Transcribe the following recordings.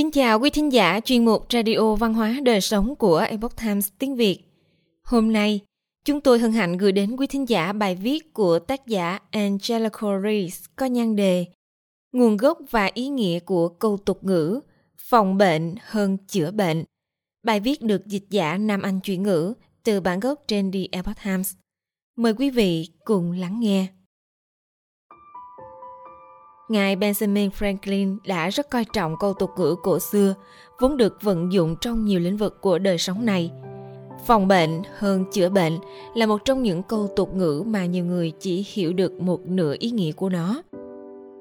Kính chào quý thính giả chuyên mục Radio Văn hóa Đời Sống của Epoch Times tiếng Việt. Hôm nay, chúng tôi hân hạnh gửi đến quý thính giả bài viết của tác giả Angelica Rees có nhan đề Nguồn gốc và ý nghĩa của câu tục ngữ phòng bệnh hơn chữa bệnh. Bài viết được dịch giả Nam Anh chuyển ngữ từ bản gốc trên The Epoch Times. Mời quý vị cùng lắng nghe. Ngài Benjamin Franklin đã rất coi trọng câu tục ngữ cổ xưa, vốn được vận dụng trong nhiều lĩnh vực của đời sống này. Phòng bệnh hơn chữa bệnh là một trong những câu tục ngữ mà nhiều người chỉ hiểu được một nửa ý nghĩa của nó.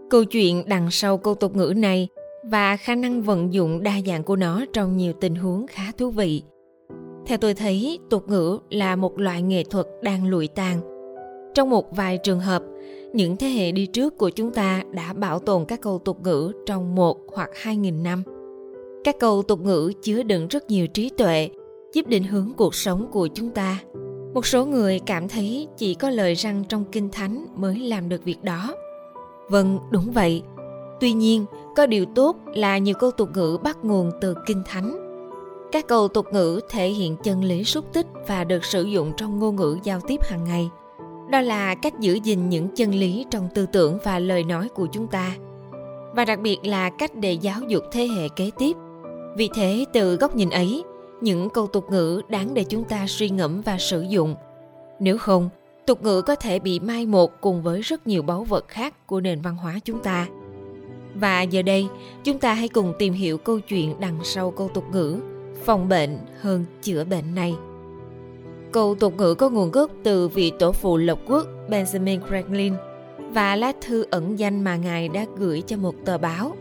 Câu chuyện đằng sau câu tục ngữ này và khả năng vận dụng đa dạng của nó trong nhiều tình huống khá thú vị. Theo tôi thấy, tục ngữ là một loại nghệ thuật đang lụi tàn. Trong một vài trường hợp, những thế hệ đi trước của chúng ta đã bảo tồn các câu tục ngữ trong một hoặc hai nghìn năm. Các câu tục ngữ chứa đựng rất nhiều trí tuệ, giúp định hướng cuộc sống của chúng ta. Một số người cảm thấy chỉ có lời răng trong kinh thánh mới làm được việc đó. Vâng, đúng vậy. Tuy nhiên, có điều tốt là nhiều câu tục ngữ bắt nguồn từ kinh thánh. Các câu tục ngữ thể hiện chân lý xúc tích và được sử dụng trong ngôn ngữ giao tiếp hàng ngày – đó là cách giữ gìn những chân lý trong tư tưởng và lời nói của chúng ta. Và đặc biệt là cách để giáo dục thế hệ kế tiếp. Vì thế, từ góc nhìn ấy, những câu tục ngữ đáng để chúng ta suy ngẫm và sử dụng. Nếu không, tục ngữ có thể bị mai một cùng với rất nhiều báu vật khác của nền văn hóa chúng ta. Và giờ đây, chúng ta hãy cùng tìm hiểu câu chuyện đằng sau câu tục ngữ, phòng bệnh hơn chữa bệnh này. Câu tục ngữ có nguồn gốc từ vị tổ phụ lộc quốc Benjamin Franklin và lá thư ẩn danh mà ngài đã gửi cho một tờ báo.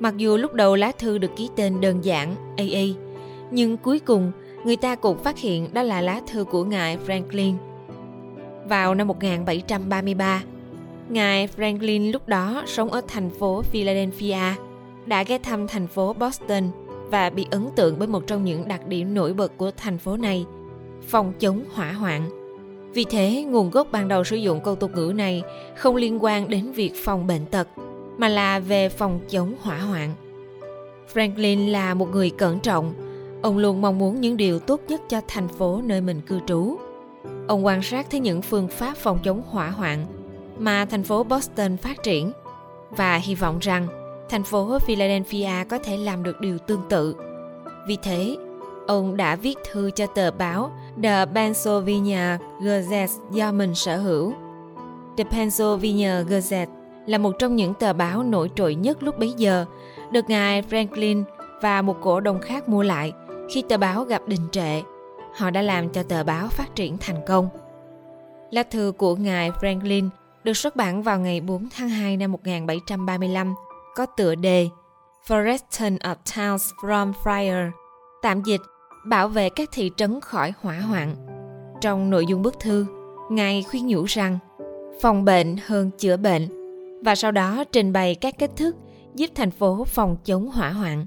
Mặc dù lúc đầu lá thư được ký tên đơn giản AA, nhưng cuối cùng người ta cũng phát hiện đó là lá thư của ngài Franklin. Vào năm 1733, ngài Franklin lúc đó sống ở thành phố Philadelphia, đã ghé thăm thành phố Boston và bị ấn tượng bởi một trong những đặc điểm nổi bật của thành phố này – phòng chống hỏa hoạn. Vì thế, nguồn gốc ban đầu sử dụng câu tục ngữ này không liên quan đến việc phòng bệnh tật, mà là về phòng chống hỏa hoạn. Franklin là một người cẩn trọng, ông luôn mong muốn những điều tốt nhất cho thành phố nơi mình cư trú. Ông quan sát thấy những phương pháp phòng chống hỏa hoạn mà thành phố Boston phát triển và hy vọng rằng thành phố Philadelphia có thể làm được điều tương tự. Vì thế, ông đã viết thư cho tờ báo The Pennsylvania Gazette do mình sở hữu. The Pennsylvania Gazette là một trong những tờ báo nổi trội nhất lúc bấy giờ, được ngài Franklin và một cổ đông khác mua lại khi tờ báo gặp đình trệ. Họ đã làm cho tờ báo phát triển thành công. Lá thư của ngài Franklin được xuất bản vào ngày 4 tháng 2 năm 1735 có tựa đề Foreston of Towns from Fire, tạm dịch bảo vệ các thị trấn khỏi hỏa hoạn. Trong nội dung bức thư, Ngài khuyên nhủ rằng phòng bệnh hơn chữa bệnh và sau đó trình bày các cách thức giúp thành phố phòng chống hỏa hoạn.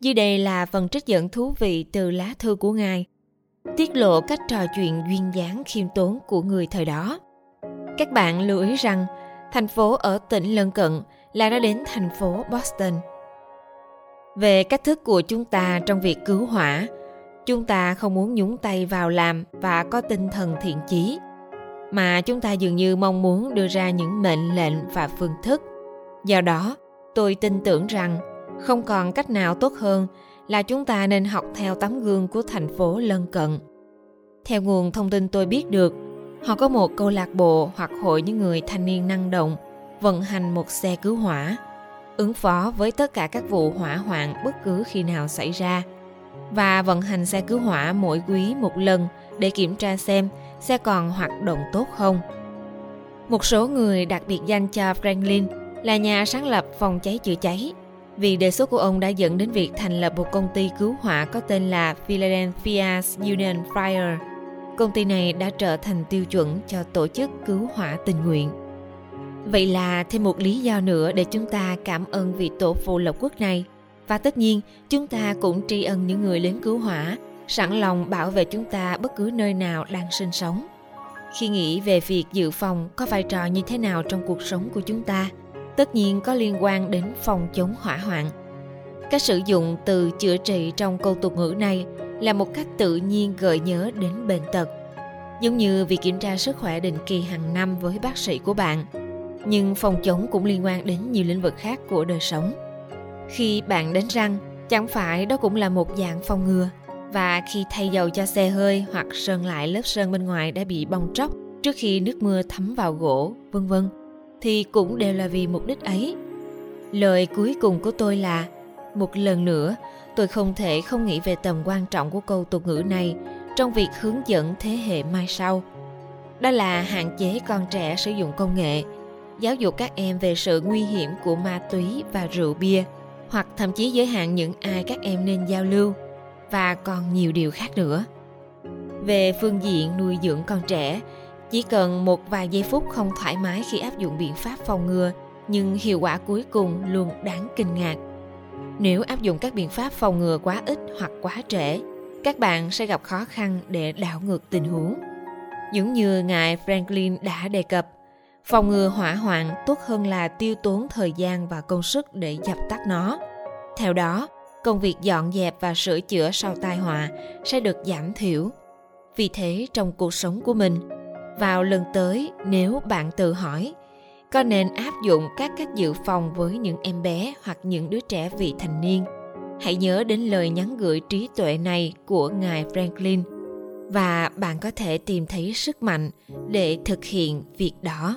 Dưới đây là phần trích dẫn thú vị từ lá thư của Ngài, tiết lộ cách trò chuyện duyên dáng khiêm tốn của người thời đó. Các bạn lưu ý rằng thành phố ở tỉnh lân cận là đã đến thành phố Boston. Về cách thức của chúng ta trong việc cứu hỏa, chúng ta không muốn nhúng tay vào làm và có tinh thần thiện chí, mà chúng ta dường như mong muốn đưa ra những mệnh lệnh và phương thức. Do đó, tôi tin tưởng rằng không còn cách nào tốt hơn là chúng ta nên học theo tấm gương của thành phố lân cận. Theo nguồn thông tin tôi biết được, họ có một câu lạc bộ hoặc hội những người thanh niên năng động vận hành một xe cứu hỏa, ứng phó với tất cả các vụ hỏa hoạn bất cứ khi nào xảy ra và vận hành xe cứu hỏa mỗi quý một lần để kiểm tra xem xe còn hoạt động tốt không. Một số người đặc biệt danh cho Franklin là nhà sáng lập phòng cháy chữa cháy vì đề xuất của ông đã dẫn đến việc thành lập một công ty cứu hỏa có tên là Philadelphia Union Fire. Công ty này đã trở thành tiêu chuẩn cho tổ chức cứu hỏa tình nguyện. Vậy là thêm một lý do nữa để chúng ta cảm ơn vị tổ phụ lập quốc này và tất nhiên, chúng ta cũng tri ân những người lính cứu hỏa, sẵn lòng bảo vệ chúng ta bất cứ nơi nào đang sinh sống. Khi nghĩ về việc dự phòng có vai trò như thế nào trong cuộc sống của chúng ta, tất nhiên có liên quan đến phòng chống hỏa hoạn. Cách sử dụng từ chữa trị trong câu tục ngữ này là một cách tự nhiên gợi nhớ đến bệnh tật. Giống như việc kiểm tra sức khỏe định kỳ hàng năm với bác sĩ của bạn. Nhưng phòng chống cũng liên quan đến nhiều lĩnh vực khác của đời sống. Khi bạn đánh răng, chẳng phải đó cũng là một dạng phòng ngừa. Và khi thay dầu cho xe hơi hoặc sơn lại lớp sơn bên ngoài đã bị bong tróc trước khi nước mưa thấm vào gỗ, vân vân, thì cũng đều là vì mục đích ấy. Lời cuối cùng của tôi là một lần nữa, tôi không thể không nghĩ về tầm quan trọng của câu tục ngữ này trong việc hướng dẫn thế hệ mai sau. Đó là hạn chế con trẻ sử dụng công nghệ, giáo dục các em về sự nguy hiểm của ma túy và rượu bia, hoặc thậm chí giới hạn những ai các em nên giao lưu, và còn nhiều điều khác nữa. Về phương diện nuôi dưỡng con trẻ, chỉ cần một vài giây phút không thoải mái khi áp dụng biện pháp phòng ngừa, nhưng hiệu quả cuối cùng luôn đáng kinh ngạc nếu áp dụng các biện pháp phòng ngừa quá ít hoặc quá trễ các bạn sẽ gặp khó khăn để đảo ngược tình huống giống như ngài franklin đã đề cập phòng ngừa hỏa hoạn tốt hơn là tiêu tốn thời gian và công sức để dập tắt nó. Theo đó, công việc dọn dẹp và sửa chữa sau tai họa sẽ được giảm thiểu. Vì thế, trong cuộc sống của mình, vào lần tới, nếu bạn tự hỏi, có nên áp dụng các cách dự phòng với những em bé hoặc những đứa trẻ vị thành niên, hãy nhớ đến lời nhắn gửi trí tuệ này của ngài franklin và bạn có thể tìm thấy sức mạnh để thực hiện việc đó